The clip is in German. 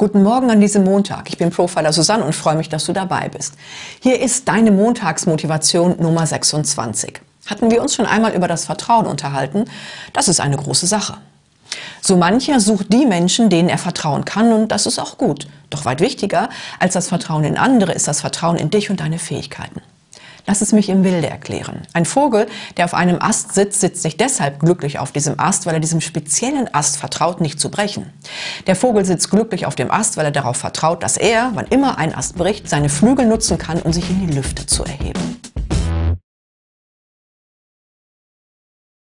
Guten Morgen an diesem Montag. Ich bin Profiler Susanne und freue mich, dass du dabei bist. Hier ist deine Montagsmotivation Nummer 26. Hatten wir uns schon einmal über das Vertrauen unterhalten? Das ist eine große Sache. So mancher sucht die Menschen, denen er vertrauen kann und das ist auch gut. Doch weit wichtiger als das Vertrauen in andere ist das Vertrauen in dich und deine Fähigkeiten. Lass es mich im Bilde erklären. Ein Vogel, der auf einem Ast sitzt, sitzt sich deshalb glücklich auf diesem Ast, weil er diesem speziellen Ast vertraut, nicht zu brechen. Der Vogel sitzt glücklich auf dem Ast, weil er darauf vertraut, dass er, wann immer ein Ast bricht, seine Flügel nutzen kann, um sich in die Lüfte zu erheben.